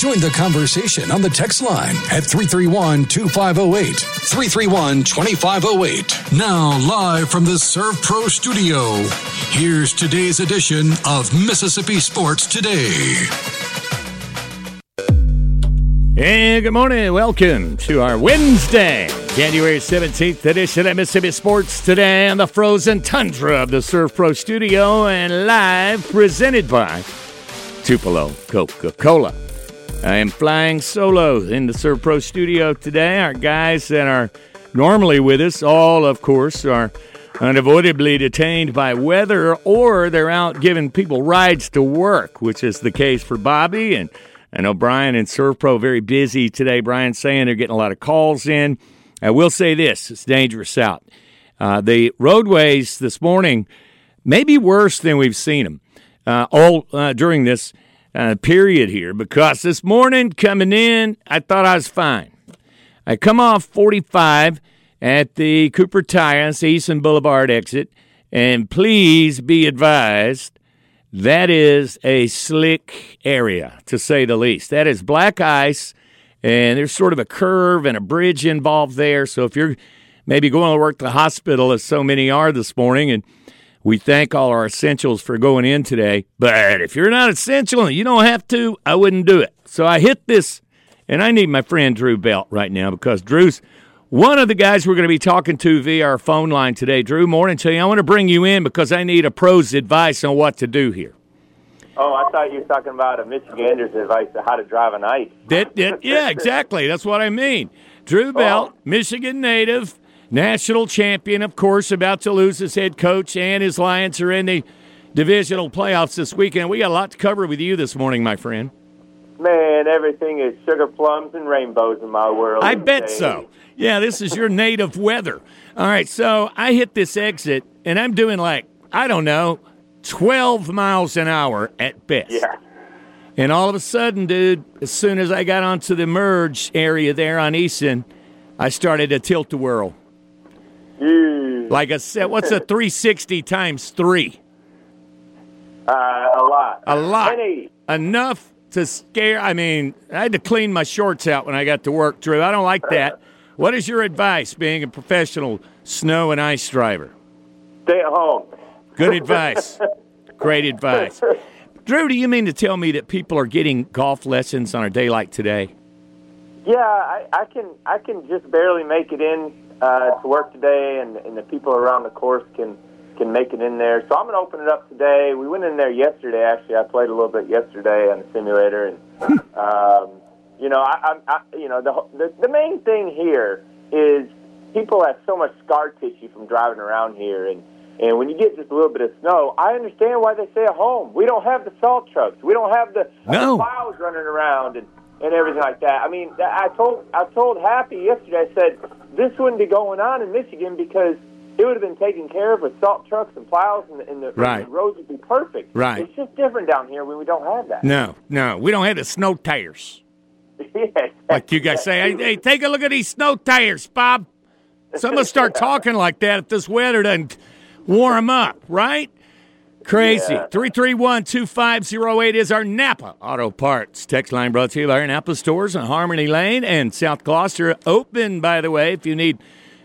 Join the conversation on the text line at 331 2508. 331 2508. Now, live from the Serve Pro studio, here's today's edition of Mississippi Sports Today. Hey, good morning. Welcome to our Wednesday, January 17th edition of Mississippi Sports Today on the frozen tundra of the Serve Pro studio and live presented by Tupelo Coca Cola. I am flying solo in the Serve Pro studio today. Our guys that are normally with us, all of course, are unavoidably detained by weather or they're out giving people rides to work, which is the case for Bobby. And I know Brian and Serve Pro very busy today. Brian's saying they're getting a lot of calls in. I will say this it's dangerous out. Uh, the roadways this morning may be worse than we've seen them uh, all uh, during this uh, period here because this morning coming in, I thought I was fine. I come off 45 at the Cooper Tire, Eason Boulevard exit, and please be advised that is a slick area to say the least. That is black ice, and there's sort of a curve and a bridge involved there. So if you're maybe going to work the hospital, as so many are this morning, and we thank all our essentials for going in today. But if you're not essential and you don't have to, I wouldn't do it. So I hit this, and I need my friend Drew Belt right now because Drew's one of the guys we're going to be talking to via our phone line today. Drew, morning to you. I want to bring you in because I need a pro's advice on what to do here. Oh, I thought you were talking about a Michigander's advice on how to drive an ice. That, that, yeah, exactly. That's what I mean. Drew Belt, oh. Michigan native, national champion, of course, about to lose his head coach, and his Lions are in the divisional playoffs this weekend. We got a lot to cover with you this morning, my friend. Man, everything is sugar plums and rainbows in my world. I bet so. Yeah, this is your native weather. All right, so I hit this exit, and I'm doing like, I don't know, 12 miles an hour at best. Yeah. And all of a sudden, dude, as soon as I got onto the merge area there on Eason, I started to tilt the whirl. Mm. Like I said, what's a 360 times three? Uh, a lot. A lot. Enough to scare. I mean, I had to clean my shorts out when I got to work, Drew. I don't like that. What is your advice being a professional snow and ice driver? Stay at home. Good advice. Great advice. Drew, do you mean to tell me that people are getting golf lessons on a day like today? Yeah, I, I can. I can just barely make it in uh, to work today, and, and the people around the course can can make it in there. So I'm going to open it up today. We went in there yesterday. Actually, I played a little bit yesterday on the simulator, and um, you know, I, I, I you know, the, the the main thing here is people have so much scar tissue from driving around here, and and when you get just a little bit of snow, I understand why they stay at home. We don't have the salt trucks. We don't have the, no. the plows running around and, and everything like that. I mean, I told I told Happy yesterday. I said this wouldn't be going on in Michigan because it would have been taken care of with salt trucks and plows, and, and, the, right. and the roads would be perfect. Right. It's just different down here when we don't have that. No, no, we don't have the snow tires. yeah, like you guys say, hey, hey, take a look at these snow tires, Bob. Someone start talking like that if this weather doesn't warm up, right? Crazy. 331 2508 is our Napa Auto Parts. Text line brought to you by our Napa stores on Harmony Lane and South Gloster. Open, by the way, if you need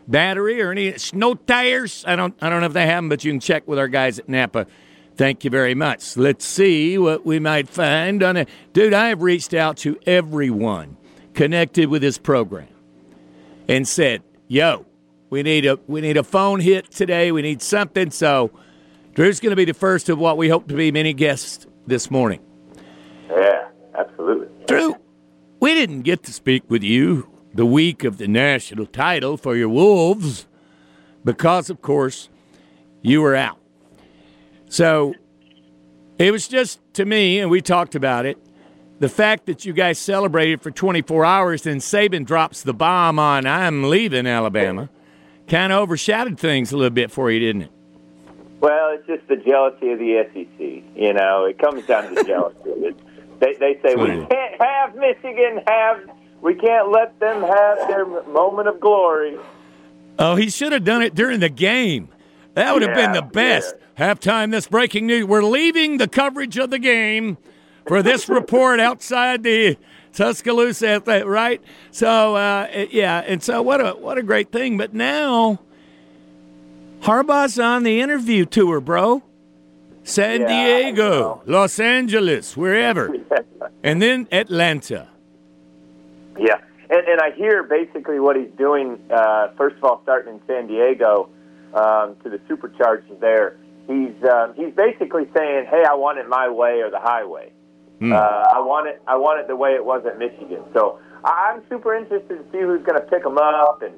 battery or any snow tires. I don't, I don't know if they have them, but you can check with our guys at Napa. Thank you very much. Let's see what we might find on it. Dude, I have reached out to everyone connected with this program and said, yo, we need a we need a phone hit today. We need something. So Drew's going to be the first of what we hope to be many guests this morning. Yeah, absolutely. Drew, we didn't get to speak with you the week of the national title for your Wolves because, of course, you were out. So it was just to me, and we talked about it, the fact that you guys celebrated for 24 hours, then Saban drops the bomb on I'm leaving Alabama kind of overshadowed things a little bit for you, didn't it? Well, it's just the jealousy of the SEC. You know, it comes down to jealousy. They they say we can't have Michigan have we can't let them have their moment of glory. Oh, he should have done it during the game. That would have Yeah, been the best. Halftime, this breaking news. We're leaving the coverage of the game for this report outside the Tuscaloosa, right? So, uh, yeah, and so what a what a great thing. But now, Harbaugh's on the interview tour, bro. San Yeah, Diego. Los Angeles, wherever, and then Atlanta. Yeah, and, and I hear basically what he's doing. Uh, first of all, starting in San Diego um, to the superchargers there, he's um, he's basically saying, "Hey, I want it my way or the highway. Uh, I want it. I want it the way it was at Michigan." So I'm super interested to see who's going to pick him up, and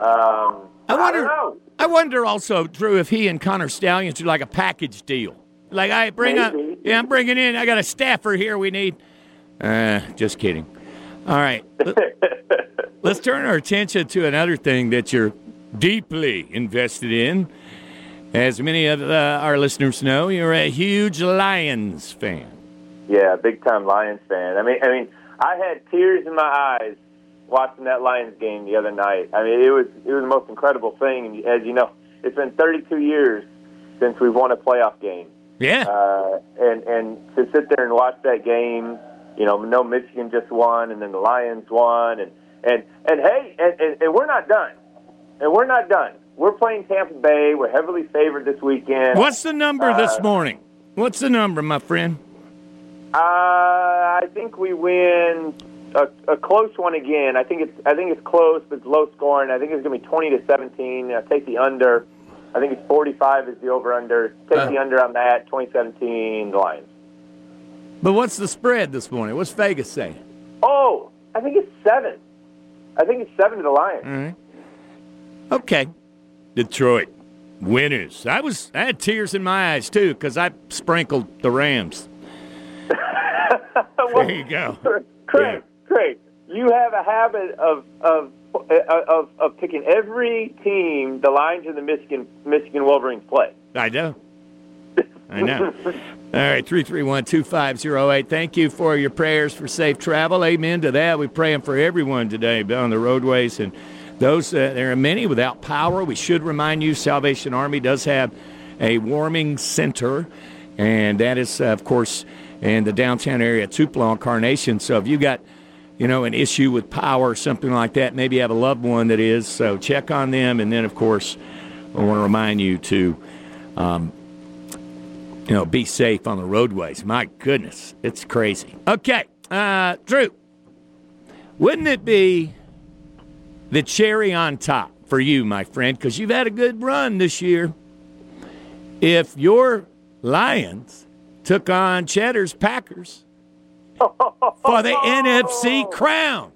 um, I wonder. know. I wonder also, Drew, if he and Connor Stalions do like a package deal. Like, I bring up, yeah, I'm bringing in. I got a staffer here. We need. Uh, just kidding. All right, Let- let's turn our attention to another thing that you're deeply invested in. As many of uh, our listeners know, you're a huge Lions fan. Yeah, big time Lions fan. I mean, I mean, I had tears in my eyes watching that Lions game the other night. I mean, it was it was the most incredible thing. And as you know, it's been 32 years since we've won a playoff game, Yeah, uh, and and to sit there and watch that game, you know, no Michigan just won, and then the Lions won, and and and hey, and, and, and we're not done, and we're not done. We're playing Tampa Bay. We're heavily favored this weekend. what's the number this uh, morning? What's the number, my friend? Uh, I think we win a, a close one again. I think it's I think it's close, but it's low scoring. I think it's going to be twenty to seventeen. I take the under. I think it's forty five is the over under. Take Uh. the under on that. Twenty seventeen Lions. But what's the spread this morning? What's Vegas saying? Oh, I think it's seven. I think it's seven to the Lions. Okay. Detroit winners. I was I had tears in my eyes too because I sprinkled the Rams. Well, There you go. Craig, Craig, you have a habit of of of of picking every team the Lions and the Michigan Michigan Wolverines play. I know. I know. All right, 331 2508. Thank you for your prayers for safe travel. Amen to that. We're praying for everyone today on the roadways and those. Uh, there are many without power. We should remind you Salvation Army does have a warming center, and that is, uh, of course, in the downtown area at Tupelo Carnation. So if you got you know, an issue with power or something like that, maybe have a loved one that is. So check on them. And then, of course, I want to remind you to, um, you know, be safe on the roadways. My goodness, it's crazy. Okay, uh, Drew, wouldn't it be the cherry on top for you, my friend, because you've had a good run this year, if your Lions took on Cheddar's Packers for the NFC crown?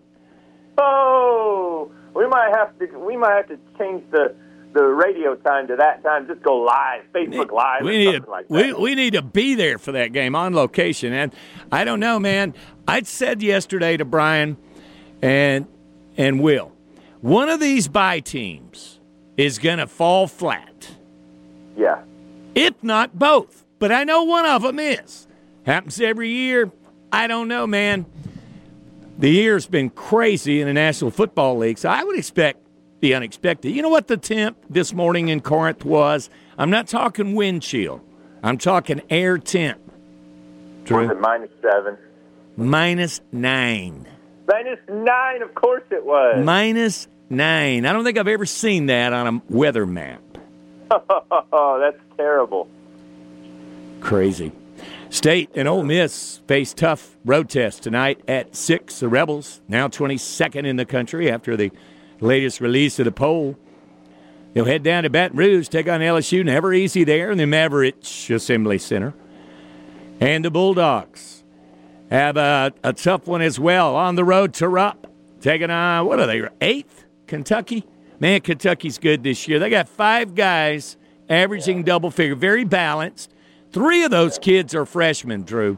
Oh, we might have to. We might have to change the the radio time to that time. Just go live, Facebook Live, we need to, like we, we need to be there for that game on location. And I don't know, man. I said yesterday to Brian and and Will, one of these bye teams is going to fall flat, yeah, if not both. But I know one of them is. Happens every year. I don't know, man. The year's been crazy in the National Football League, so I would expect the unexpected. You know what the temp this morning in Corinth was? I'm not talking wind chill. I'm talking air temp. was it minus seven? Minus nine. Minus nine. Of course it was. Minus nine. I don't think I've ever seen that on a weather map. oh, that's terrible. Crazy. State and Ole Miss face tough road test tonight at six. The Rebels now 22nd in the country after the latest release of the poll. They'll head down to Baton Rouge, take on LSU. Never easy there in the Maravich Assembly Center. And the Bulldogs have a, a tough one as well on the road to Rupp, taking on what are they? Eighth Kentucky. Man, Kentucky's good this year. They got five guys averaging double figure, very balanced. Three of those kids are freshmen, Drew.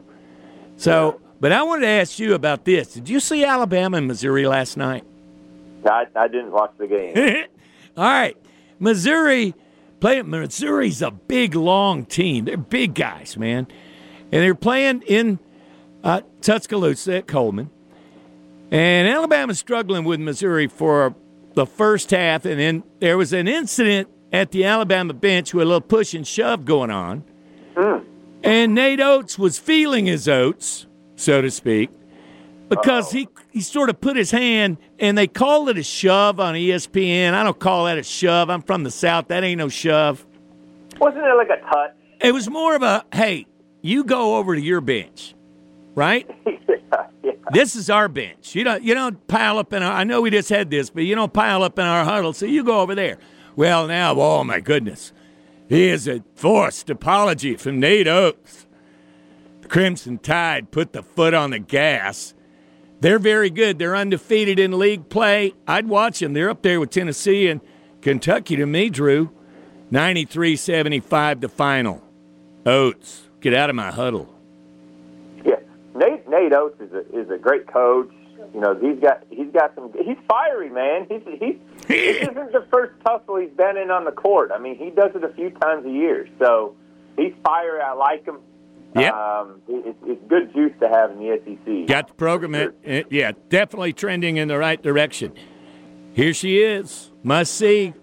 So, but I wanted to ask you about this. Did you see Alabama and Missouri last night? I, I didn't watch the game. All right. Missouri playing. Missouri's a big, long team. They're big guys, man, and they're playing in uh, Tuscaloosa at Coleman. And Alabama's struggling with Missouri for the first half, and then there was an incident at the Alabama bench with a little push and shove going on. Mm. And Nate Oats was feeling his oats, so to speak, because he, he sort of put his hand, and they call it a shove on ESPN. I don't call that a shove. I'm from the South. That ain't no shove. Wasn't it like a touch? It was more of a, hey, you go over to your bench, right? yeah, yeah. This is our bench. You don't you don't pile up in our I know we just had this, but you don't pile up in our huddle, so you go over there. Well now, oh my goodness. Here's a forced apology from Nate Oats. The Crimson Tide put the foot on the gas. They're very good. They're undefeated in league play. I'd watch them. They're up there with Tennessee and Kentucky to me, Drew. 93 75 the final. Oats, get out of my huddle. Yeah, Nate Nate Oats is a is a great coach. You know, he's got he's got some. He's fiery, man. He's he's. This isn't the first tussle he's been in on the court. I mean, he does it a few times a year. So he's fiery. I like him. Yeah, Um, it, it's good juice to have in the SEC. Got the program, it, it- yeah, definitely trending in the right direction. Here she is, must see.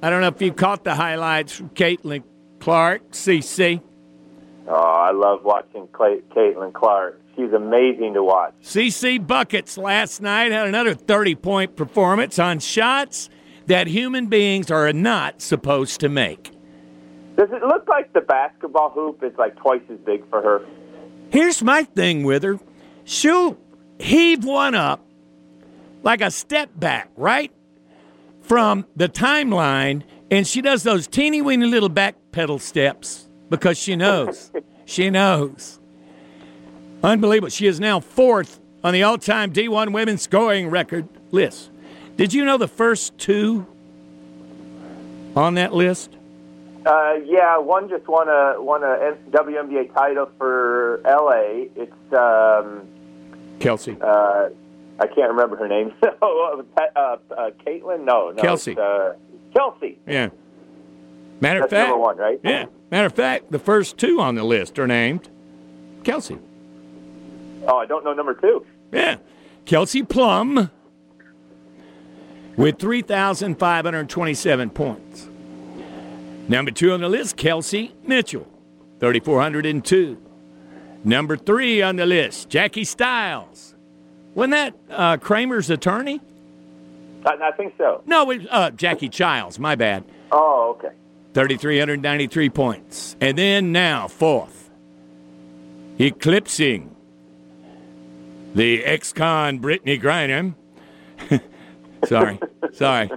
I don't know if you caught the highlights from Caitlin Clark, CC. Oh, I love watching Clay, Caitlin Clark. She's amazing to watch. CC Buckets last night had another 30 point performance on shots that human beings are not supposed to make. Does it look like the basketball hoop is like twice as big for her? Here's my thing with her she'll heave one up like a step back, right? From the timeline, and she does those teeny weeny little back pedal steps because she knows. she knows. Unbelievable. She is now fourth on the all time D1 women's scoring record list. Did you know the first two on that list? Uh, yeah, one just won a won a WNBA title for LA. It's um, Kelsey. uh, I can't remember her name. oh, uh, uh, Caitlin? No, no. Kelsey. Uh, Kelsey. Yeah. Matter of fact, number one, right? Yeah. Matter of fact, the first two on the list are named Kelsey. Oh, I don't know number two. Yeah. Kelsey Plum with 3,527 points. Number two on the list, Kelsey Mitchell, 3,402. Number three on the list, Jackie Stiles. Wasn't that uh, Kramer's attorney? I, I think so. No, it, uh, Jackie Chiles, my bad. Oh, okay. 3,393 points. And then now, fourth, eclipsing the ex con Brittney Griner. sorry, sorry.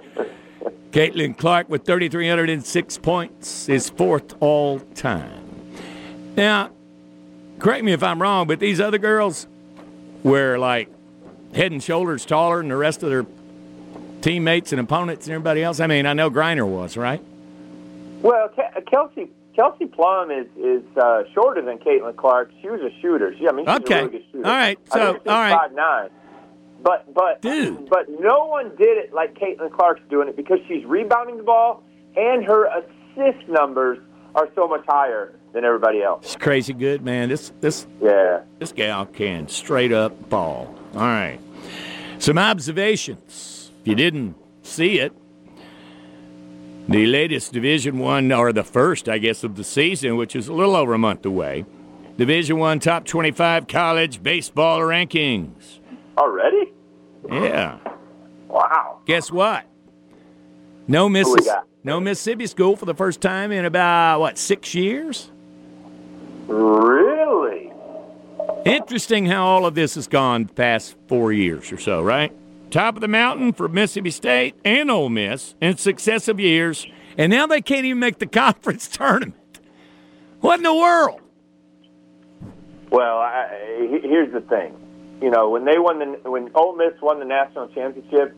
Caitlin Clark with 3,306 points is fourth all time. Now, correct me if I'm wrong, but these other girls were like head and shoulders taller than the rest of their teammates and opponents and everybody else. I mean, I know Griner was, right? Well, Kelsey Kelsey Plum is is uh, shorter than Caitlin Clark. She was a shooter. She, I mean, she's Okay. a really good shooter. All right. I So, think she's all right. five nine. But but Dude. but no one did it like Caitlin Clark's doing it because she's rebounding the ball and her assist numbers are so much higher than everybody else. It's crazy good, man. This this Yeah. this gal can straight up ball. All right. Some observations. If you didn't see it, the latest Division One, or the first, I guess, of the season, which is a little over a month away. Division One top twenty-five college baseball rankings. Already? Yeah. Wow. Guess what? No we Missis- no Mississippi school for the first time in about what six years. Really? Interesting how all of this has gone past four years or so, right? Top of the mountain for Mississippi State and Ole Miss in successive years, and now they can't even make the conference tournament. What in the world? Well, I, here's the thing. You know, when they won the when Ole Miss won the national championship,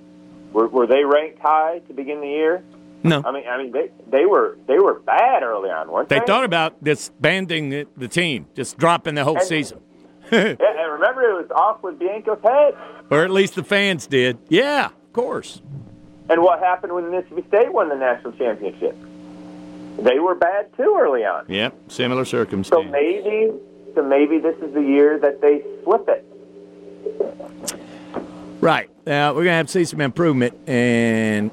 were, were they ranked high to begin the year? No, I mean, I mean they they were they were bad early on, weren't they? they thought about disbanding the, the team, just dropping the whole And- season, and remember, it was off with Bianco's head. or at least the fans did. Yeah, of course. And what happened when Mississippi State won the national championship? They were bad too early on. Yep, similar So circumstance. maybe, so maybe this is the year that they flip it. Right. Uh, we're going to have to see some improvement. And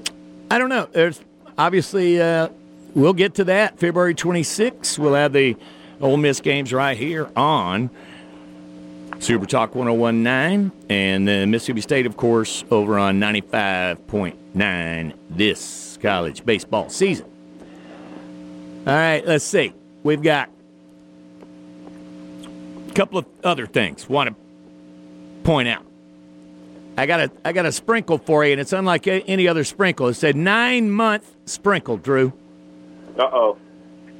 I don't know. There's obviously, uh, we'll get to that. February 26th, we'll have the Ole Miss games right here on Super Talk 1019 and uh, Mississippi State, of course, over on 95.9 this college baseball season. All right, let's see. We've got a couple of other things want to point out. I got a I got a sprinkle for you, and it's unlike any other sprinkle. It's a nine month sprinkle, Drew. Uh oh.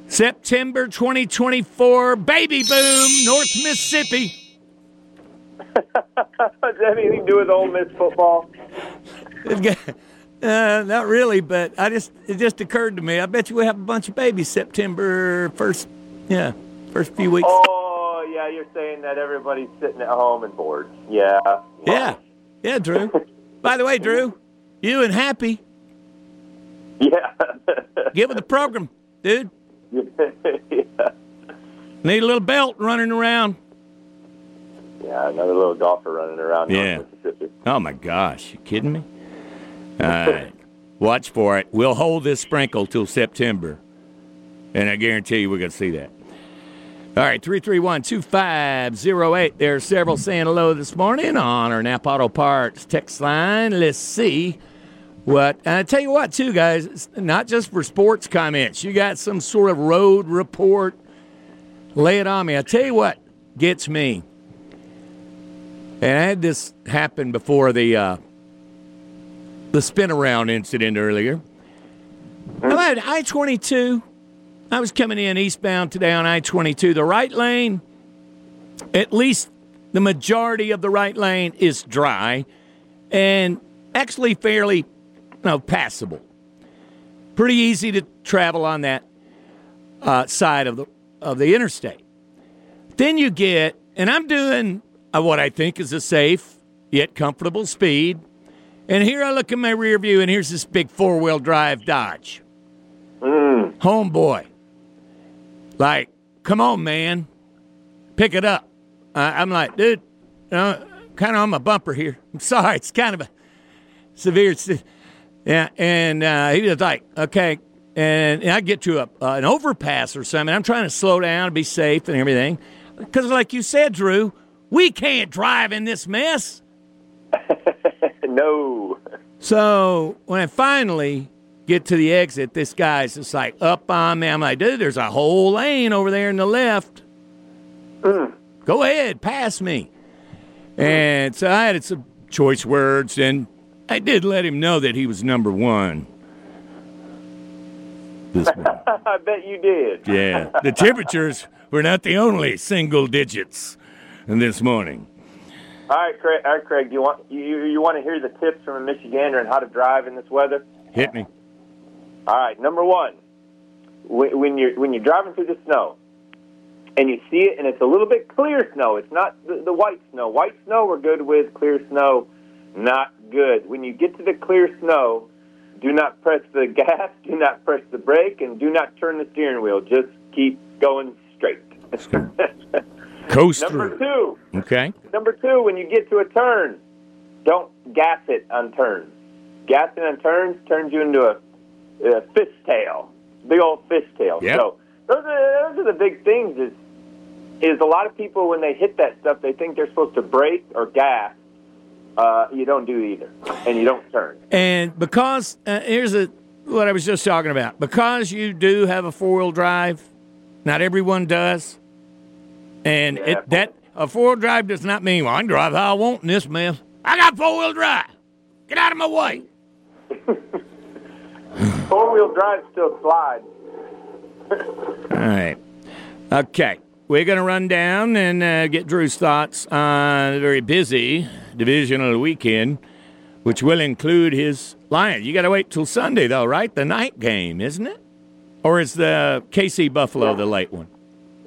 September 2024, baby boom, North Mississippi. Does that anything to do with Ole Miss football? It's Uh, not really, but I just it just occurred to me. I bet you we have a bunch of babies September first. Yeah, first few weeks. Oh, yeah, you're saying that everybody's sitting at home and bored. Yeah. Yeah, yeah, Drew. By the way, Drew, you and Happy Yeah. get with the program, dude. yeah. Need a little belt running around. Yeah, another little golfer running around Yeah. Mississippi. Oh my gosh, you kidding me? All right, watch for it. We'll hold this sprinkle till September, and I guarantee you we're going to see that. All right, 331 2508. There are several saying hello this morning on our Napa Auto Parts text line. Let's see what. And I tell you what, too, guys, it's not just for sports comments. You got some sort of road report. Lay it on me. I tell you what gets me. And I had this happen before the uh, the spin around incident earlier. I'm at I 22. I was coming in eastbound today on I 22. The right lane, at least the majority of the right lane is dry and actually fairly you know, passable. Pretty easy to travel on that uh, side of the of the interstate. Then you get, and I'm doing uh, what I think is a safe yet comfortable speed. And here I look in my rear view, and here's this big four wheel drive Dodge. Homeboy. Like, come on, man. Pick it up. I I'm like, dude, uh, kind of on my bumper here. I'm sorry. It's kind of a severe. Yeah. And uh, he was like, okay. And I get to a, uh, an overpass or something. I'm trying to slow down and be safe and everything. Because, like you said, Drew, we can't drive in this mess. no. So when I finally get to the exit, this guy's just like up on me. I'm like, dude, there's a whole lane over there in the left. Mm. Go ahead, pass me. And so I had some choice words, and I did let him know that he was number one. This. I bet you did. Yeah, the temperatures were not the only single digits this morning. All right, Craig. All right, Craig. Do you want you you want to hear the tips from a Michigander on how to drive in this weather? Hit me. All right, number one, when when you're when you're driving through the snow, and you see it, and it's a little bit clear snow. It's not the, the white snow. White snow we're good with. Clear snow, not good. When you get to the clear snow, do not press the gas, do not press the brake, and do not turn the steering wheel. Just keep going straight. Coast number through. two, Okay. Number two, when you get to a turn, don't gas it on turns. Gassing on turns turns you into a, a fishtail, big old fishtail. Yep. So those are those are the big things. Is is a lot of people when they hit that stuff, they think they're supposed to brake or gas. Uh, you don't do either, and you don't turn. And because uh, here's a, what I was just talking about. Because you do have a four wheel drive, not everyone does, and Yeah. it, that a four wheel drive does not mean well I can drive how I want in this mess. I got four wheel drive. Get out of my way. Four wheel drive still slides. All right. Okay. We're going to run down and uh, get Drew's thoughts on a very busy divisional weekend, which will include his Lions. You got to wait till Sunday, though, right? The night game, isn't it? Or is the KC Buffalo the late one?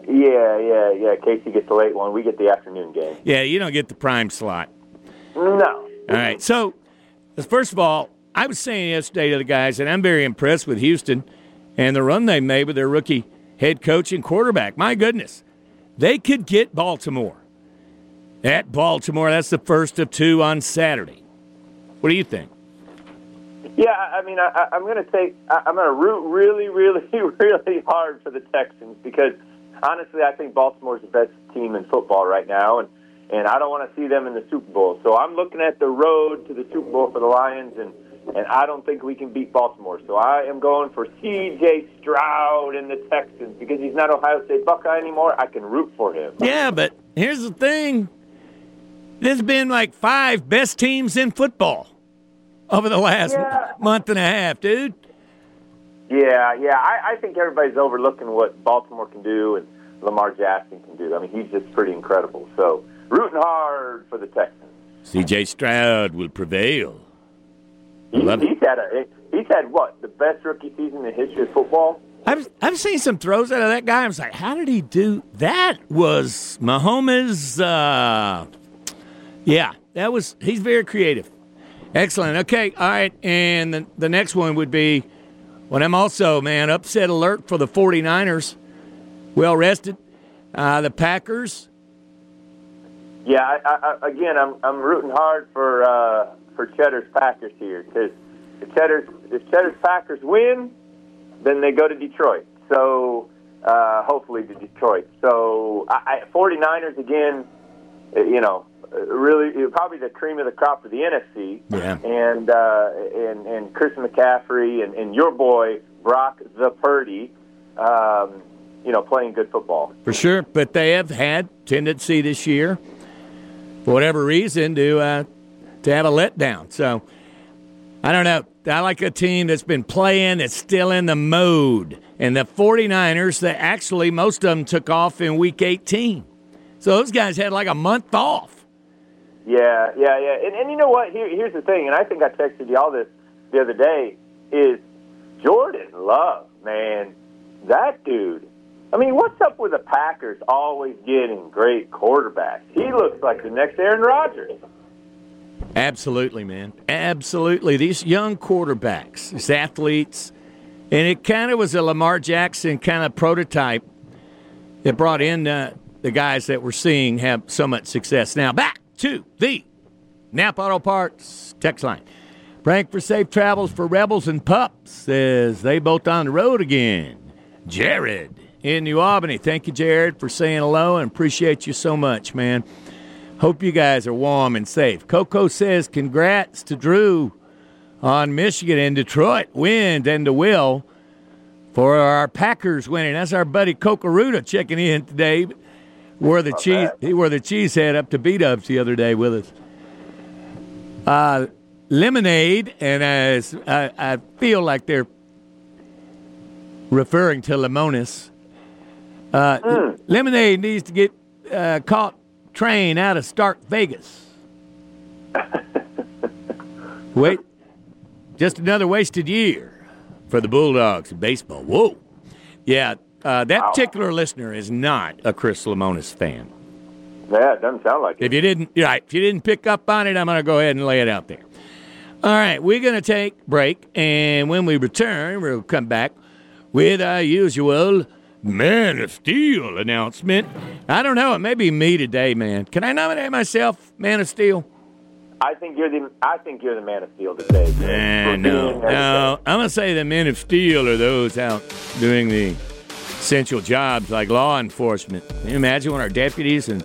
Yeah, yeah, yeah. Casey gets the late one. We get the afternoon game. Yeah, you don't get the prime slot. No. All right. So, first of all, I was saying yesterday to the guys, and I'm very impressed with Houston and the run they made with their rookie head coach and quarterback. My goodness, they could get Baltimore. At Baltimore, that's the first of two on Saturday. What do you think? Yeah, I mean, I, I'm going to take, I'm going to root really, really, really hard for the Texans because honestly, I think Baltimore's the best team in football right now, and and I don't want to see them in the Super Bowl. So I'm looking at the road to the Super Bowl for the Lions, and and I don't think we can beat Baltimore. So I am going for C.J. Stroud and the Texans because he's not Ohio State Buckeye anymore. I can root for him. Yeah, but here's the thing: there's been like five best teams in football over the last Yeah. month and a half, dude. Yeah, yeah. I, I think everybody's overlooking what Baltimore can do and Lamar Jackson can do. I mean, he's just pretty incredible. So rooting hard for the Texans. C.J. Stroud will prevail. He, he's had a he's had what the best rookie season in the history of football. I've I've seen some throws out of that guy. I was like, how did he do that? Was Mahomes? Uh, yeah, that was. He's very creative. Excellent. Okay, all right. And the, the next one would be when I'm also man upset alert for the 49ers. Well rested. Uh, the Packers. Yeah, I, I, again, I'm I'm rooting hard for uh, for Cheddar's Packers here because if Cheddar's if Cheddar's Packers win, then they go to Detroit. So uh, hopefully to Detroit. So I, I, 49ers again, uh, you know, really uh, probably the cream of the crop for the NFC. Yeah. And uh, and and Chris McCaffrey and, and your boy Brock the Purdy, um, you know, playing good football. For sure, but they have had tendency this year, for whatever reason, to uh, to have a letdown. So I don't know. I like a team that's been playing, that's still in the mode. And the 49ers, that actually most of them took off in week 18. So those guys had like a month off. Yeah, yeah, yeah. And, and you know what? Here, here's the thing, and I think I texted y'all this the other day, is Jordan Love, man, that dude. I mean, what's up with the Packers always getting great quarterbacks? He looks like the next Aaron Rodgers. Absolutely, man. Absolutely. These young quarterbacks, these athletes, and it kind of was a Lamar Jackson kind of prototype that brought in uh, the guys that we're seeing have so much success. Now, back to the Napa Auto Parts text line. Prank for safe travels for Rebels and Pups as they both on the road again. Jared in New Albany. Thank you, Jared, for saying hello and appreciate you so much, man. Hope you guys are warm and safe. Coco says, congrats to Drew on Michigan and Detroit wins and to Will for our Packers winning. That's our buddy Cocaruda checking in today. Wore the cheese he wore the cheese head up to beat ups the other day with us. Uh, lemonade, and as I, I feel like they're referring to Lemonis. Uh, Lemonade needs to get uh, caught train out of Stark Vegas. Wait, just another wasted year for the Bulldogs in baseball. Whoa. Yeah, uh, that particular listener is not a Chris Lemonis fan. Yeah, it doesn't sound like it. If you didn't, right, if you didn't pick up on it, I'm going to go ahead and lay it out there. All right, we're going to take break, and when we return, we'll come back with our usual Man of Steel announcement. I don't know, it may be me today, man. Can I nominate myself Man of Steel? I think you're the I think you're the man of steel today. For no, no. I'm going to say the Men of Steel are those out doing the essential jobs like law enforcement. Can you imagine when our deputies and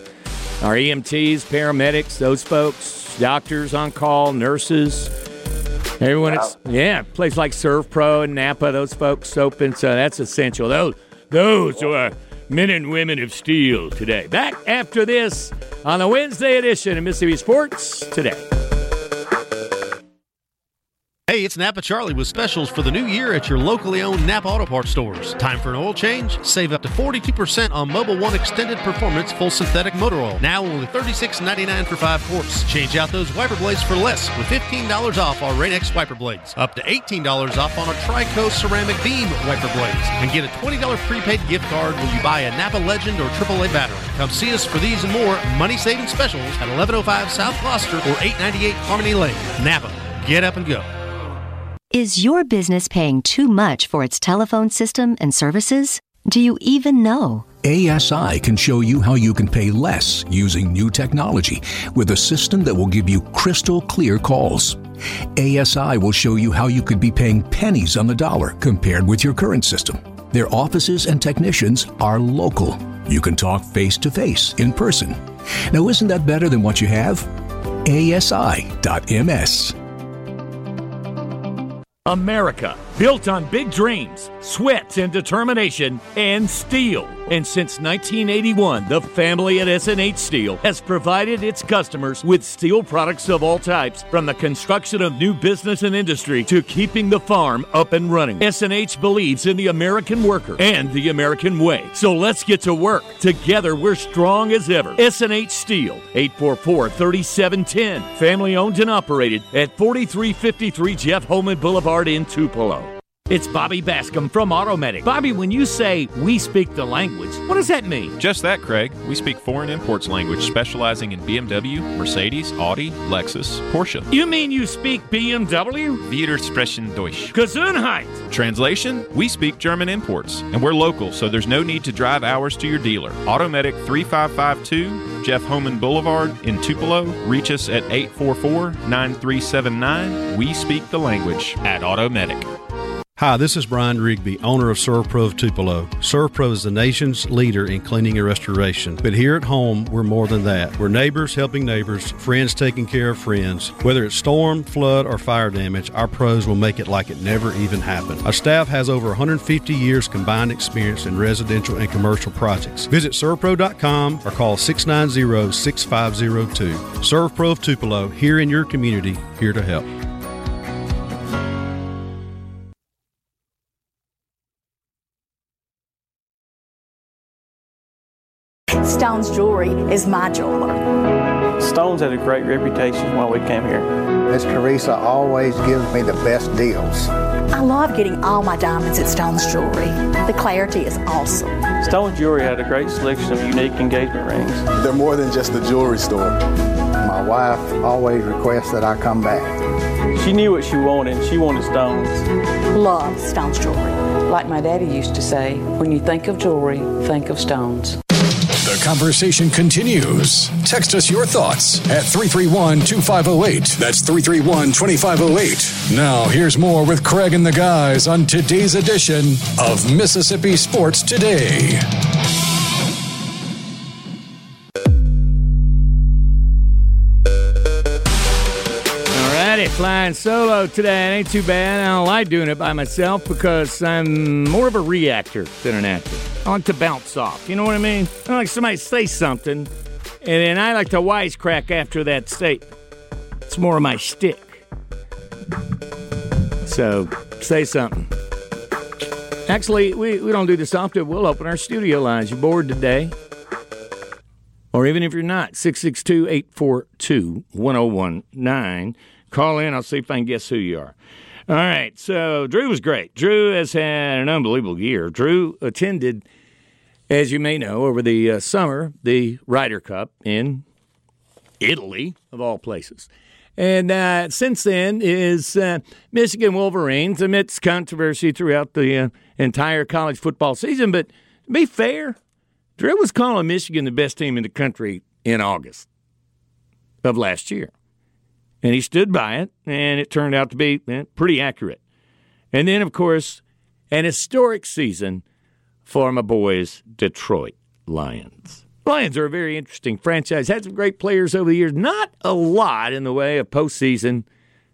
our EMTs, paramedics, those folks, doctors on call, nurses, everyone, it's, yeah, place like Serve Pro and Napa, those folks open, so that's essential. Those, those are men and women of steel today. Back after this on the Wednesday edition of Mississippi Sports Today. Hey, it's Napa Charlie with specials for the new year at your locally owned Napa Auto Parts stores. Time for an oil change? Save up to 42% on Mobil One Extended Performance Full Synthetic Motor Oil. Now only $36.99 for 5 quarts. Change out those wiper blades for less with $15 off our Rain-X wiper blades. Up to $18 off on our Trico Ceramic Beam wiper blades. And get a $20 prepaid gift card when you buy a Napa Legend or AAA battery. Come see us for these and more money-saving specials at 1105 South Gloster or 898 Harmony Lane. Napa, get up and go. Is your business paying too much for its telephone system and services? Do you even know? ASI can show you how you can pay less using new technology with a system that will give you crystal clear calls. ASI will show you how you could be paying pennies on the dollar compared with your current system. Their offices and technicians are local. You can talk face to face in person. Now, isn't that better than what you have? ASI.ms. America, built on big dreams, sweat and determination, and steel. And since 1981, the family at SNH Steel has provided its customers with steel products of all types, from the construction of new business and industry to keeping the farm up and running. SNH believes in the American worker and the American way. So let's get to work. Together, we're strong as ever. SNH Steel, 844 3710. Family owned and operated at 4353 Jeff Holman Boulevard in Tupelo. It's Bobby Bascom from Automedic. Bobby, when you say we speak the language, what does that mean? Just that, Craig. We speak foreign imports language specializing in BMW, Mercedes, Audi, Lexus, Porsche. You mean you speak BMW? Wir sprechen Deutsch. Gesundheit. Translation We speak German imports, and we're local, so there's no need to drive hours to your dealer. Automedic 3552, Jeff Homan Boulevard in Tupelo. Reach us at 844 9379. We speak the language at Automedic. Hi, this is Brian Rigby, owner of ServPro of Tupelo. ServPro is the nation's leader in cleaning and restoration. But here at home, we're more than that. We're neighbors helping neighbors, friends taking care of friends. Whether it's storm, flood, or fire damage, our pros will make it like it never even happened. Our staff has over 150 years combined experience in residential and commercial projects. Visit servpro.com or call 690 6502. ServPro of Tupelo, here in your community, here to help. Stone's Jewelry is my jeweler. Stone's had a great reputation while we came here. Miss Teresa always gives me the best deals. I love getting all my diamonds at Stone's Jewelry. The clarity is awesome. Stone's Jewelry had a great selection of unique engagement rings. They're more than just a jewelry store. My wife always requests that I come back. She knew what she wanted. She wanted stones. Love Stone's Jewelry. Like my daddy used to say, when you think of jewelry, think of stones. Conversation continues. Text us your thoughts at 331 2508. That's 331 2508. Now, here's more with Craig and the guys on today's edition of Mississippi Sports Today. Flying solo today. It ain't too bad. I don't like doing it by myself because I'm more of a reactor than an actor. I like to bounce off. You know what I mean? I like somebody say something, and then I like to wisecrack after that statement. It's more of my shtick. So, say something. Actually, we, we don't do this often. We'll open our studio lines. You're bored today? Or even if you're not, 662 842 1019. Call in. I'll see if I can guess who you are. All right. So Drew was great. Drew has had an unbelievable year. Drew attended, as you may know, over the uh, summer, the Ryder Cup in Italy, of all places. And uh, since then is uh, Michigan Wolverines amidst controversy throughout the uh, entire college football season. But to be fair, Drew was calling Michigan the best team in the country in August of last year. And he stood by it, and it turned out to be eh, pretty accurate. And then, of course, an historic season for my boys, Detroit Lions. Lions are a very interesting franchise. Had some great players over the years. Not a lot in the way of postseason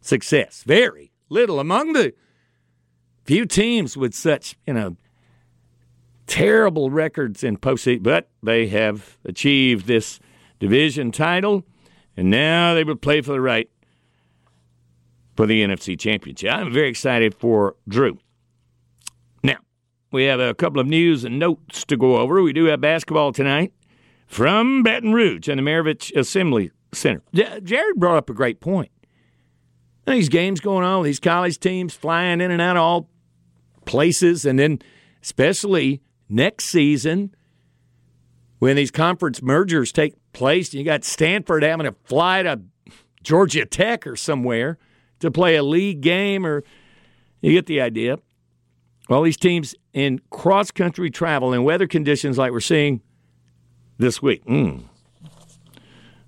success. Very little among the few teams with such, you know, terrible records in postseason, but they have achieved this division title, and now they will play for the right for the NFC Championship. I'm very excited for Drew. Now, we have a couple of news and notes to go over. We do have basketball tonight from Baton Rouge and the Maravich Assembly Center. Jared brought up a great point. These games going on, these college teams flying in and out of all places, and then especially next season when these conference mergers take place, you got Stanford having to fly to Georgia Tech or somewhere to play a league game or You get the idea. All these teams in cross country travel in weather conditions like we're seeing this week. Mm.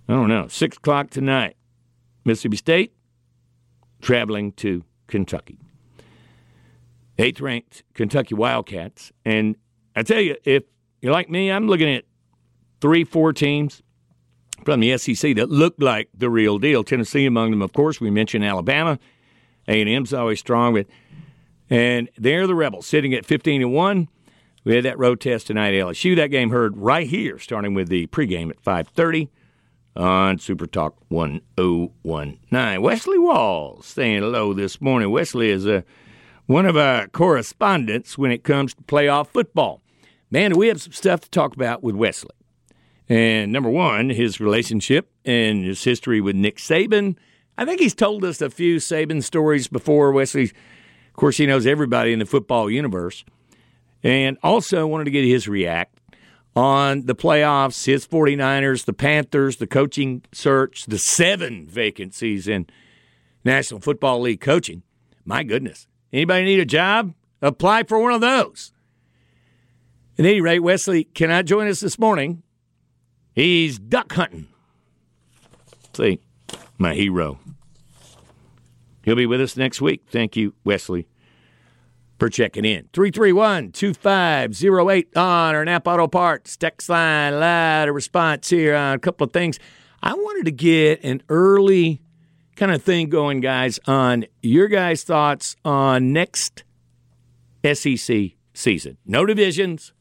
I don't know. Six o'clock tonight. Mississippi State traveling to Kentucky. Eighth ranked Kentucky Wildcats. And I tell you, if you're like me, I'm looking at three, four teams from the SEC that looked like the real deal. Tennessee among them, of course. We mentioned Alabama. A&M's always strong, but and they're the Rebels sitting at 15 and 1. We had that road test tonight at LSU. That game heard right here, starting with the pregame at 5:30 on Super Talk 1019. Wesley Walls staying low this morning. Wesley is a, uh, one of our correspondents when it comes to playoff football. Man, we have some stuff to talk about with Wesley. And number one, his relationship and his history with Nick Saban. I think he's told us a few Saban stories before. Wesley, of course, he knows everybody in the football universe. And also wanted to get his react on the playoffs, his 49ers, the Panthers, the coaching search, the seven vacancies in National Football League coaching. My goodness. Anybody need a job? Apply for one of those. At any rate, Wesley cannot join us this morning He's duck hunting. See, my hero. He'll be with us next week. Thank you, Wesley, for checking in. 331 2508 on our Napa Auto Parts text line. A response here on a couple of things. I wanted to get an early kind of thing going, guys, on your guys' thoughts on next SEC season. No divisions,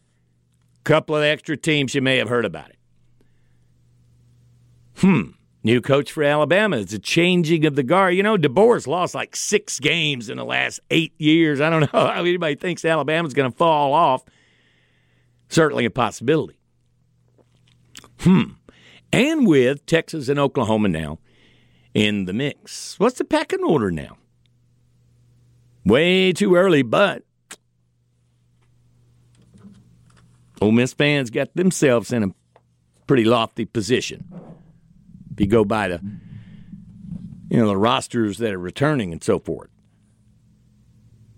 couple of extra teams you may have heard about it. Hmm. New coach for Alabama. It's a changing of the guard. You know, DeBoer's lost like six games in the last eight years. I don't know how anybody thinks Alabama's going to fall off. Certainly a possibility. Hmm. And with Texas and Oklahoma now in the mix. What's the pecking order now? Way too early, but Ole Miss fans got themselves in a pretty lofty position. If you go by the you know the rosters that are returning and so forth.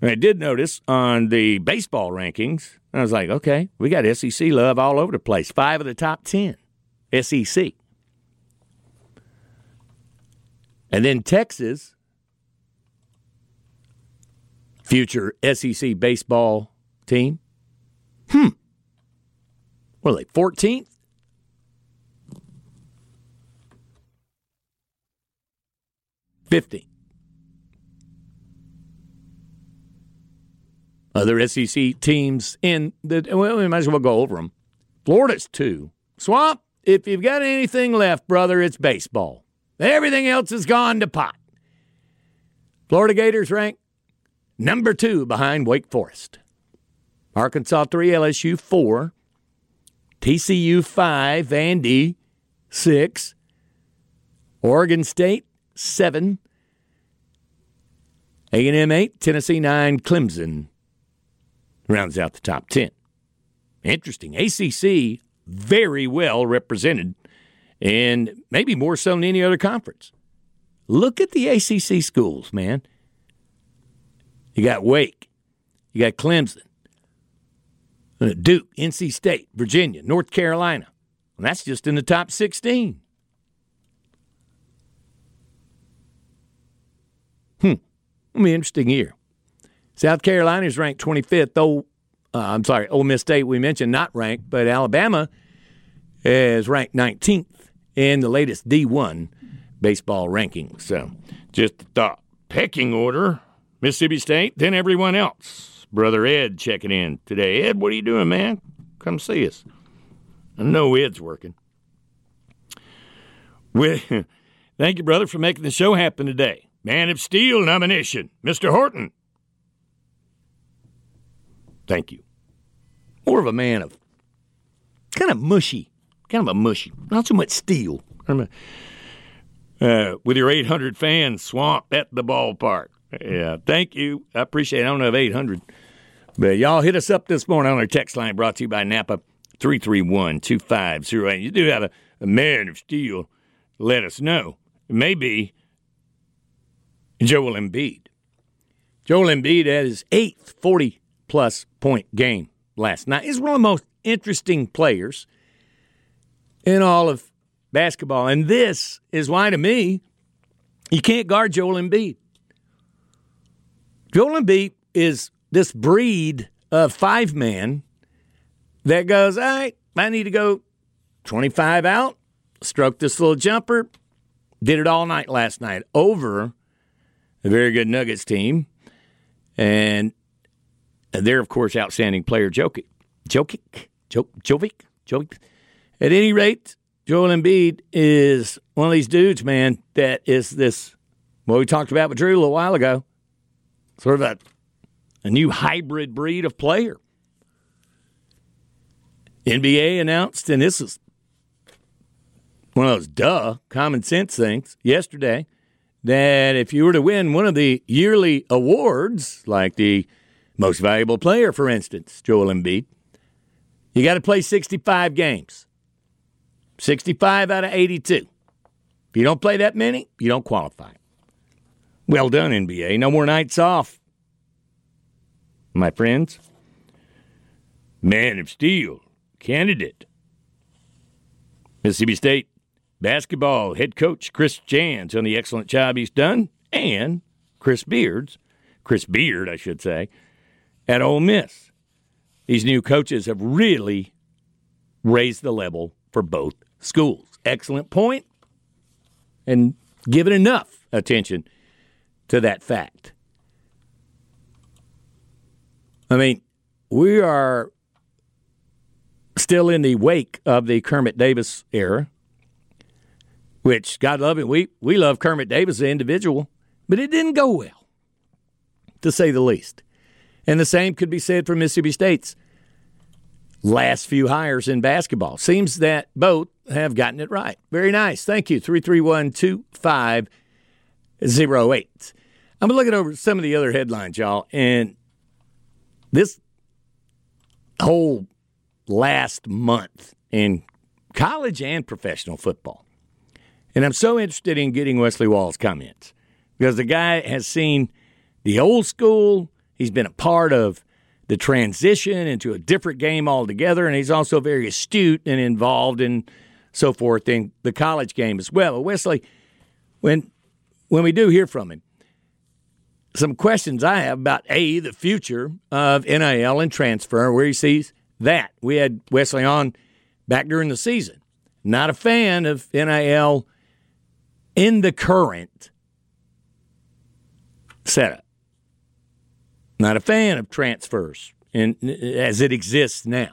And I did notice on the baseball rankings, I was like, okay, we got SEC love all over the place. Five of the top ten, SEC. And then Texas, future SEC baseball team. Hmm. What are they, 14th? 50. Other SEC teams in the, well, we might as well go over them. Florida's two. Swamp, if you've got anything left, brother, it's baseball. Everything else has gone to pot. Florida Gators rank number two behind Wake Forest. Arkansas 3, LSU 4, TCU 5, Vandy 6, Oregon State seven. A&M eight, Tennessee nine, Clemson rounds out the top ten. Interesting. ACC very well represented, and maybe more so than any other conference. Look at the ACC schools, man. You got Wake, you got Clemson, uh, Duke, NC State, Virginia, North Carolina. And that's just in the top 16. Hmm. It'll be an interesting year. South Carolina is ranked 25th, though. Uh, I'm sorry, Ole Miss State we mentioned not ranked, but Alabama is ranked 19th in the latest D1 baseball rankings. So, just the pecking order: Mississippi State, then everyone else. Brother Ed checking in today. Ed, what are you doing, man? Come see us. I know Ed's working. We, thank you, brother, for making the show happen today. Man of Steel nomination, Mr. Horton. Thank you. More of a man of kind of mushy, kind of a mushy, not so much steel. Uh, with your 800 fans, Swamp at the ballpark. Yeah, thank you. I appreciate it. I don't have 800. But y'all hit us up this morning on our text line brought to you by Napa 331 2508. You do have a, a man of steel. Let us know. Maybe Joel Embiid. Joel Embiid had his eighth 40 plus point game last night. He's one of the most interesting players in all of basketball. And this is why, to me, you can't guard Joel Embiid. Joel Embiid is this breed of five man that goes, all right, I need to go 25 out, stroke this little jumper. Did it all night last night over a very good Nuggets team. And they're, of course, outstanding player Jokic. Jokic? Jovic? Jovic? At any rate, Joel Embiid is one of these dudes, man, that is this, what we talked about with Drew a little while ago, sort of a, a new hybrid breed of player. NBA announced, and this is one of those duh common sense things yesterday, that if you were to win one of the yearly awards, like the most valuable player, for instance, Joel Embiid, you got to play 65 games. 65 out of 82. If you don't play that many, you don't qualify. Well done, NBA. No more nights off. My friends. Man of Steel, candidate. Mississippi State basketball head coach Chris Jans on the excellent job he's done, and Chris Beards, Chris Beard, I should say, at Ole Miss. These new coaches have really raised the level for both schools. Excellent point, and given enough attention to that fact. I mean, we are still in the wake of the Kermit Davis era, which, God love it, we, we love Kermit Davis, the individual, but it didn't go well, to say the least. And the same could be said for Mississippi State's last few hires in basketball. Seems that both have gotten it right. Very nice. Thank you. 331 2508. I'm looking over some of the other headlines, y'all, and this whole last month in college and professional football. And I'm so interested in getting Wesley Walls' comments because the guy has seen the old school, he's been a part of the transition into a different game altogether, and he's also very astute and involved in so forth in the college game as well. But Wesley, when when we do hear from him, some questions I have about a the future of NIL and transfer, where he sees that. We had Wesley on back during the season. Not a fan of NIL in the current setup. Not a fan of transfers in, as it exists now.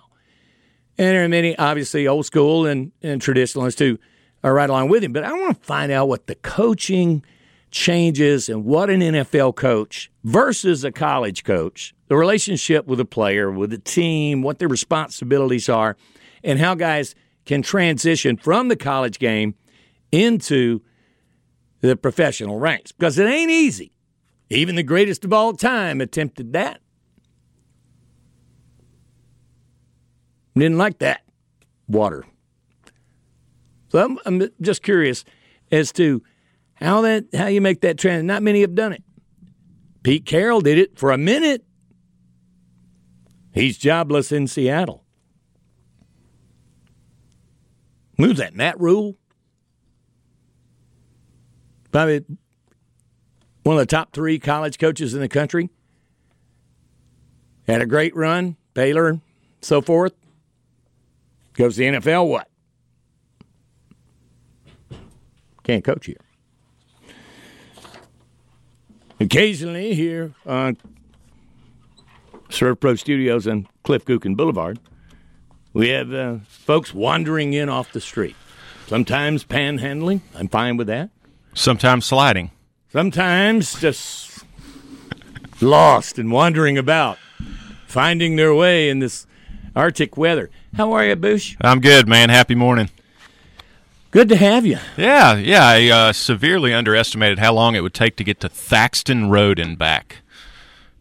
And there are many, obviously, old school and, and traditionalists who are right along with him. But I want to find out what the coaching changes and what an NFL coach versus a college coach, the relationship with a player, with a team, what their responsibilities are, and how guys can transition from the college game into the professional ranks. Because it ain't easy. Even the greatest of all time attempted that. Didn't like that water. So I'm, I'm just curious as to how that how you make that trend. Not many have done it. Pete Carroll did it for a minute. He's jobless in Seattle. Who's that? Matt Probably one of the top three college coaches in the country. Had a great run, Baylor, so forth. Goes to the NFL, what? Can't coach here. Occasionally here on Serve Pro Studios and Cliff Gookin Boulevard, we have uh, folks wandering in off the street. Sometimes panhandling. I'm fine with that. Sometimes sliding. Sometimes just lost and wandering about, finding their way in this Arctic weather. How are you, Boosh? I'm good, man. Happy morning. Good to have you. Yeah, yeah. I uh, severely underestimated how long it would take to get to Thaxton Road and back.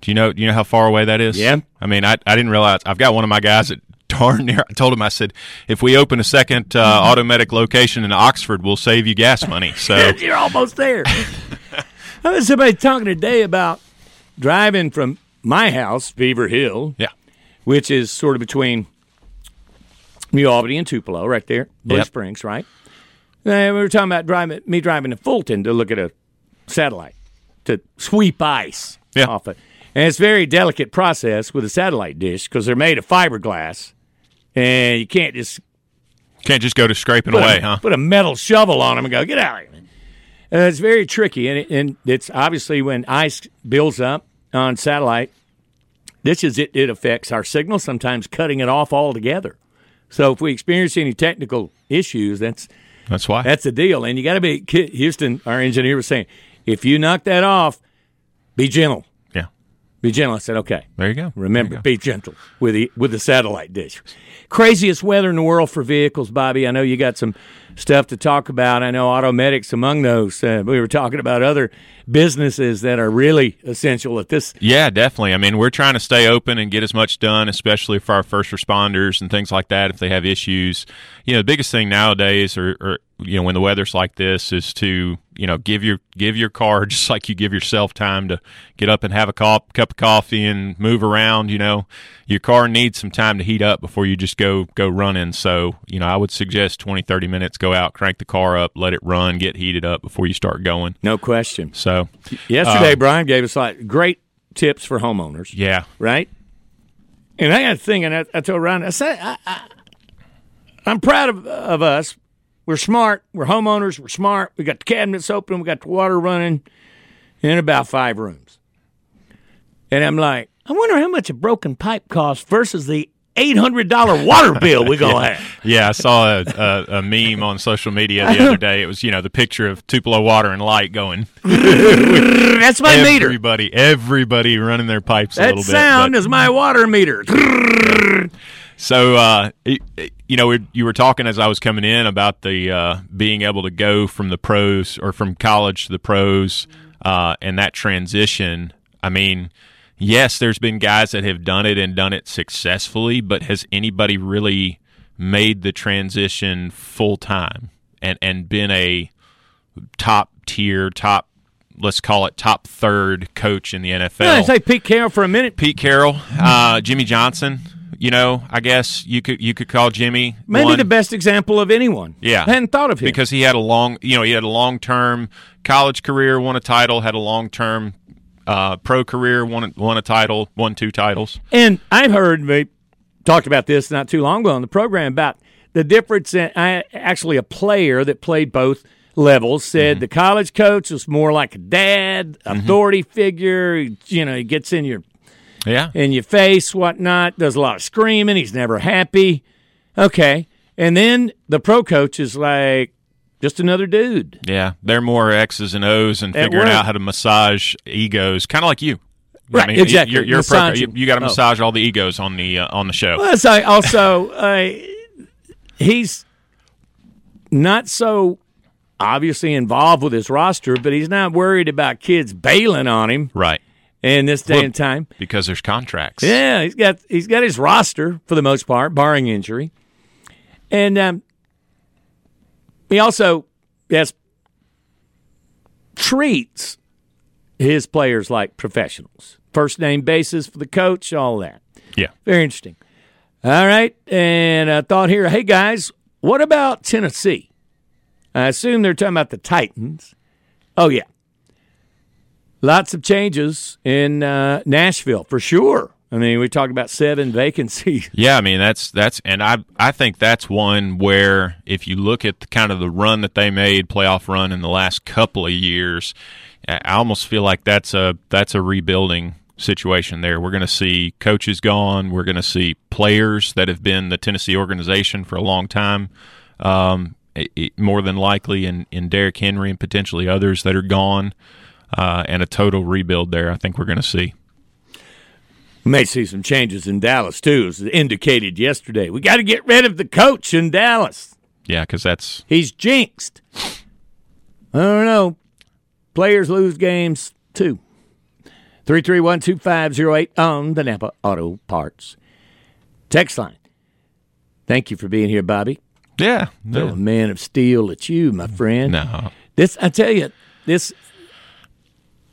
Do you know? Do you know how far away that is? Yeah. I mean, I, I didn't realize. I've got one of my guys at darn near. I told him, I said, if we open a second uh, mm-hmm. Location in Oxford, we'll save you gas money. So you're almost there. I was somebody talking today about driving from my house, Beaver Hill, Yeah. which is sort of between New Albany and Tupelo, right there, Blue Yep. Springs, right? And we were talking about driving me driving to Fulton to look at a satellite to sweep ice Yeah. off it. And it's a very delicate process with a satellite dish because they're made of fiberglass, and you can't just Can't just go to scraping away, a, huh? Put a metal shovel on them and go, get out of here. Uh, it's very tricky, and, it, and it's obviously when ice builds up on satellite, this is it. It affects our signal, sometimes cutting it off altogether. So if we experience any technical issues, that's That's why. that's the deal. And you got to be Houston. Our engineer was saying, if you knock that off, be gentle. Yeah. Be gentle. I said, okay. There you go. Remember, be gentle with the with the satellite dish. Craziest weather in the world for vehicles, Bobby. I know you got some stuff to talk about. I know Automedics among those. Uh, we were talking about other businesses that are really essential at this. Yeah, definitely. I mean, we're trying to stay open and get as much done, especially for our first responders and things like that. If they have issues, you know, the biggest thing nowadays, or, or you know, when the weather's like this, is to you know give your give your car just like you give yourself time to get up and have a cup cup of coffee and move around. You know, your car needs some time to heat up before you just go go running. So you know, I would suggest 20, 30 minutes. Go out, crank the car up, let it run, get heated up before you start going. No question. So Yesterday, uh, Brian gave us like great tips for homeowners. yeah, right? And I got to think, and I, I told Ryan, I said, I, I, I'm proud of, of us. We're smart. We're homeowners. We're smart. We got the cabinets open. We got the water running in about five rooms. And I'm like, I wonder how much a broken pipe costs versus the $800 water bill we're going to yeah. have. Yeah, I saw a, a, a meme on social media the other day. It was, you know, the picture of Tupelo Water and Light going. That's my meter. Everybody, everybody running their pipes a That little bit. sound but- is my water meter. So, uh, it- it- you know, you were talking as I was coming in about the uh, being able to go from the pros or from college to the pros uh, and that transition. I mean, yes, there's been guys that have done it and done it successfully, but has anybody really made the transition full time and, and been a top tier, top, let's call it top third coach in the NFL? I say Pete Carroll for a minute. Pete Carroll, uh, Jimmy Johnson. You know, I guess you could you could call Jimmy Maybe one- the best example of anyone. Yeah, I hadn't thought of him. because he had a long, you know, he had a long term college career, won a title, had a long term uh, pro career, won won a title, won two titles. And I've heard we talked about this not too long ago on the program about the difference in I, actually a player that played both levels said the college coach was more like a dad, authority figure. You know, he gets in your Yeah, in your face, whatnot, does a lot of screaming. He's never happy. Okay. And then the pro coach is like just another dude. yeah, they're more X's and O's and At figuring work. out how to massage egos, kind of like you. Right, exactly. You're, you're you, you got to Oh. massage all the egos on the uh, on the show. Well, so also, uh, he's not so obviously involved with his roster, but he's not worried about kids bailing on him Right, in this day Well, and time. because there's contracts. Yeah, he's got he's got his roster for the most part, barring injury, and um, he also yes treats his players like professionals. First name basis for the coach, all that. Yeah. Very interesting. All right. And I thought here, hey, guys, what about Tennessee? I assume they're talking about the Titans. Oh, yeah. Lots of changes in uh, Nashville for sure. I mean, we talked about seven vacancies. Yeah, I mean that's that's and I I think that's one where if you look at the, kind of the run that they made, playoff run in the last couple of years, I almost feel like that's a that's a rebuilding situation there. We're going to see coaches gone. We're going to see players that have been the Tennessee organization for a long time. Um, it, it- more than likely, in in Derrick Henry and potentially others that are gone, uh, and a total rebuild there. I think we're going to see. May see some changes in Dallas, too, as indicated yesterday. We got to get rid of the coach in Dallas. Yeah, because that's He's jinxed. I don't know. Players lose games too. 331 2508 on the Napa Auto Parts. Text line. Thank you for being here, Bobby. yeah. Throw a man of steel at you, my friend. No. This I tell you, this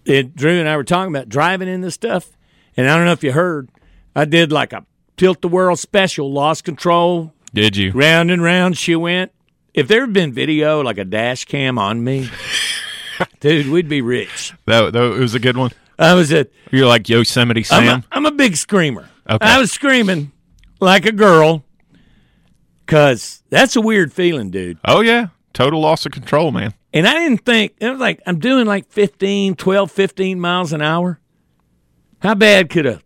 it, Drew and I were talking about driving in this stuff, and I don't know if you heard, I did like a tilt the world special, lost control. Did you? Round and round she went. If there had been video like a dash cam on me, dude, we'd be rich. That, that was a good one. I was at. You're like Yosemite Sam. I'm a, I'm a big screamer. Okay. I was screaming like a girl because that's a weird feeling, dude. oh yeah, total loss of control, man. And I didn't think, it was like, I'm doing like 15, 12, 15 miles an hour. How bad could a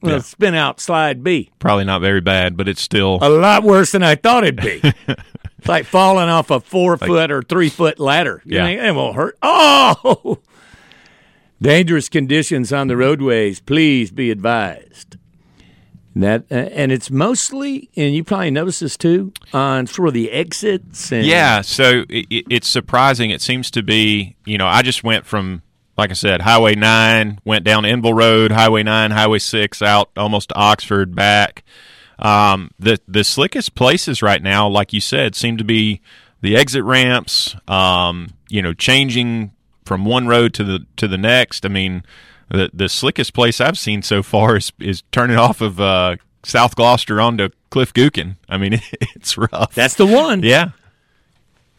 well, Yeah. spin out slide be? Probably not very bad, but it's still A lot worse than I thought it'd be. it's like falling off a four foot or three foot ladder. You Yeah. it won't hurt. Oh! Dangerous conditions on the roadways. Please be advised. That uh, and it's mostly, and you probably noticed this too, on sort of the exits. And, Yeah, so it, it- it's surprising. It seems to be, you know, I just went from, like I said, Highway 9, went down Enville Road, Highway 9, Highway 6, out almost to Oxford, back. Um, the, the slickest places right now, like you said, seem to be the exit ramps, um, you know, changing from one road to the to the next. I mean, the the slickest place I've seen so far is is turning off of uh, South Gloster onto Cliff Gookin. I mean, it's rough. That's the one. Yeah.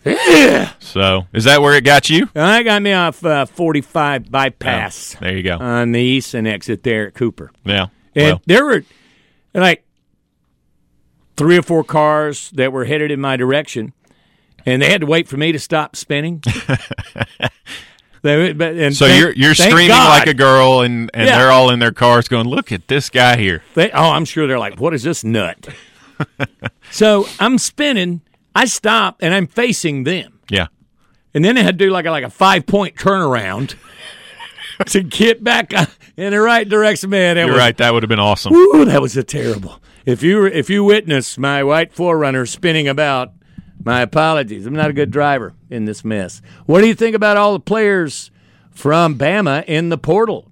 Yeah. So is that where it got you? That got me off uh, 45 bypass There you go. on the eastern exit there at Cooper. yeah. And Well, there were like three or four cars that were headed in my direction, and they had to wait for me to stop spinning. They- but- and so thank- you're you're screaming God. like a girl, and and Yeah. they're all in their cars going, "Look at this guy here." They, oh, I'm sure they're like, "What is this nut?" so I'm spinning. I stop and I'm facing them, Yeah. and then I had to do like a, like a five point turnaround to get back uh, in the right direction. Man, You're was, right. That would have been awesome. Woo, that was a terrible. If you if you witness my white 4Runner spinning about, my apologies. I'm not a good driver in this mess. What do you think about all the players from Bama in the portal?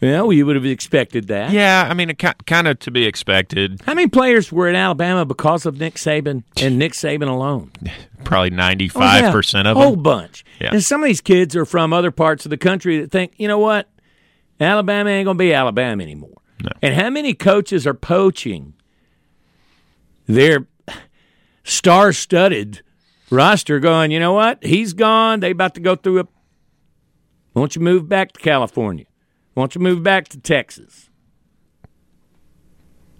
Well, you would have expected that. Yeah, I mean, it kind of to be expected. How many players were in Alabama because of Nick Saban and Nick Saban alone? Probably Oh, ninety yeah. five percent of them. A whole bunch. Yeah. And some of these kids are from other parts of the country that think, you know what, Alabama ain't gonna be Alabama anymore. And how many coaches are poaching their star-studded roster, going, you know what, he's gone. They about to go through a. Won't you move back to California? Won't you move back to Texas?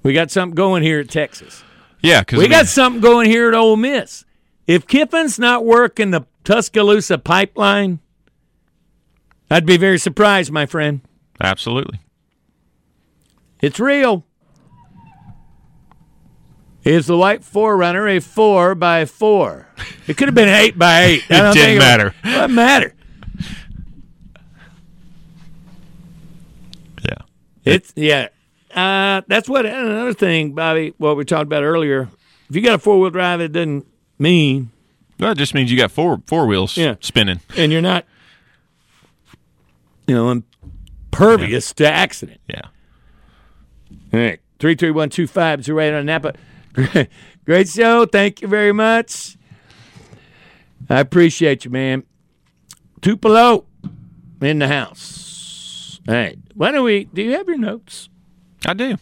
We got something going here at Texas. Yeah, because We got something going here at Ole Miss. If Kiffin's not working the Tuscaloosa pipeline, I'd be very surprised, my friend. absolutely. It's real. Is the white 4Runner a four by four? It could have been eight by eight. It didn't matter. It doesn't matter. Yeah. It's yeah. Uh, that's what another thing, Bobby. What we talked about earlier. If you got a four wheel drive, it doesn't mean Well, it just means you got four four wheels Yeah. spinning. and you're not, you know, impervious to accident. Yeah. All right, three three one two five zero eight on Napa. Great show. Thank you very much. I appreciate you, man. Tupelo in the house. All right. Why don't we? Do you have your notes? I do.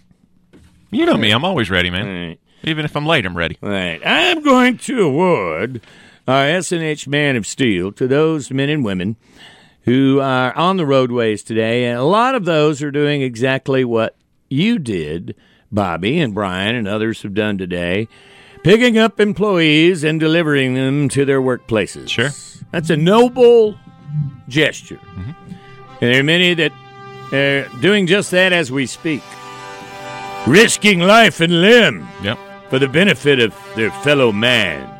You know me. I'm always ready, man. Right. Even if I'm late, I'm ready. All right. I'm going to award uh, our SNH Man of Steel to those men and women who are on the roadways today. And a lot of those are doing exactly what you did, Bobby and Brian and others have done today picking up employees and delivering them to their workplaces. Sure. That's a noble gesture. And there are many that doing just that as we speak, risking life and limb Yep. for the benefit of their fellow man.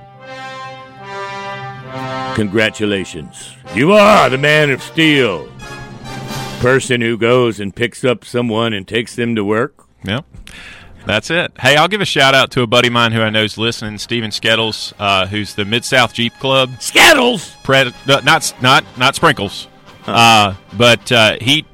Congratulations. You are the man of steel. Person who goes and picks up someone and takes them to work. Yep. That's it. Hey, I'll give a shout out to a buddy of mine who I know is listening, Steven Skettles, uh, who's the Mid South Jeep Club. Skettles. Pred- not not not sprinkles, uh, but uh, he.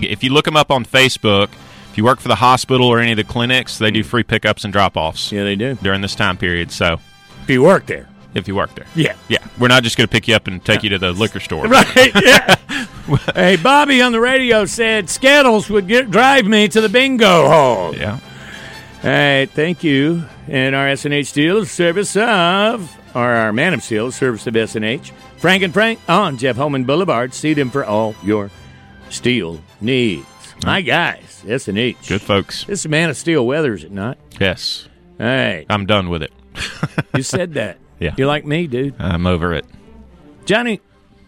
If you look them up on Facebook, if you work for the hospital or any of the clinics, they do mm. free pickups and drop offs. Yeah, they do. during this time period. So If you work there. if you work there, Yeah. yeah, we're not just going to pick you up and take you to the liquor store. Right. Yeah. hey, Bobby on the radio said Skittles would get, drive me to the bingo hall. Yeah. All right, thank you. And our SNH Steel service of, or our Man of Steel service of SNH, Frank and Frank on Jeff Holman Boulevard. See them for all your steel needs. My guys, SNH. Good folks. This is Man of Steel weather, is it not? Yes. All right. I'm done with it. you said that. Yeah. You're like me, dude. I'm over it. Johnny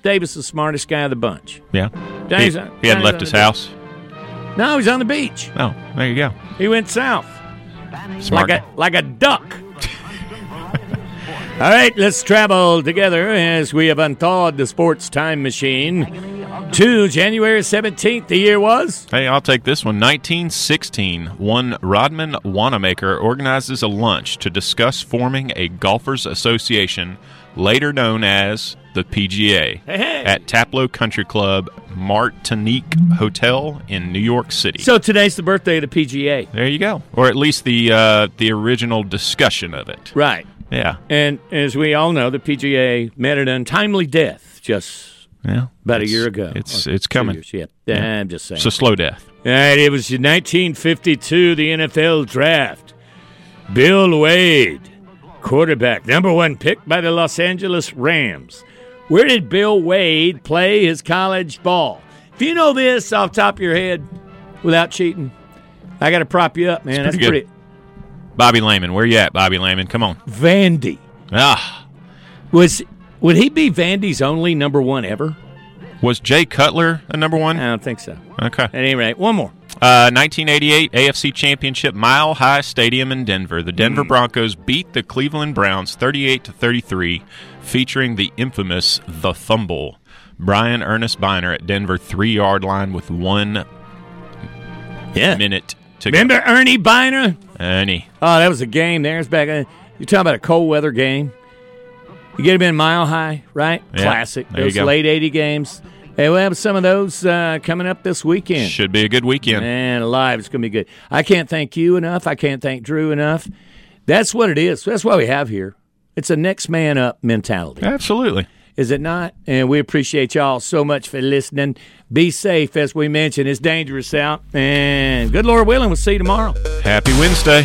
Davis, the smartest guy of the bunch. Yeah. Johnny's he, on- he hadn't Johnny's left his house. No, he's on the beach. Oh, there you go. He went south. Smart. Like a, like a duck. All right, let's travel together as we have unthawed the sports time machine to January 17th. The year was? Hey, I'll take this one. 1916, one Rodman Wanamaker organizes a lunch to discuss forming a golfers association, later known as the PGA, Hey, hey. at Taplow Country Club, Martinique Hotel in New York City. So today's the birthday of the PGA. there you go, or at least the uh, the original discussion of it. Right. Yeah, And as we all know, the PGA met an untimely death just yeah. about a year ago. It's it's coming. years, Yeah. I'm just saying. It's a slow death. All right, it was 1952, the NFL draft. Bill Wade, quarterback, number one pick by the Los Angeles Rams. Where did Bill Wade play his college ball? If you know this off the top of your head without cheating, I got to prop you up, man. It's That's pretty pretty. good. Bobby Lehman, where you at, Bobby Lehman? Come on. Vandy. Ah, Was would he be Vandy's only number one ever? was Jay Cutler a number one? I don't think so. Okay. At any rate, one more. Uh, 1988 AFC Championship, Mile High Stadium in Denver. The. Denver Broncos beat the Cleveland Browns 38 to 33, featuring the infamous The Fumble. Brian Earnest Byner at Denver three yard line with one Yeah. minute to Remember Ernie Byner? Ernie. Oh, that was a game there. It's back. in- You're talking about a cold weather game. You get him in mile high, right? Yeah, Classic. Those late 80 games. Hey, we'll have some of those uh, coming up this weekend. Should be a good weekend. Man, alive, it's going to be good. I can't thank you enough. I can't thank Drew enough. That's what it is. That's what we have here. It's a next man up mentality. Absolutely. Is it not? And we appreciate y'all so much for listening. Be safe, as we mentioned. It's dangerous out. And good Lord willing, we'll see you tomorrow. Happy Wednesday.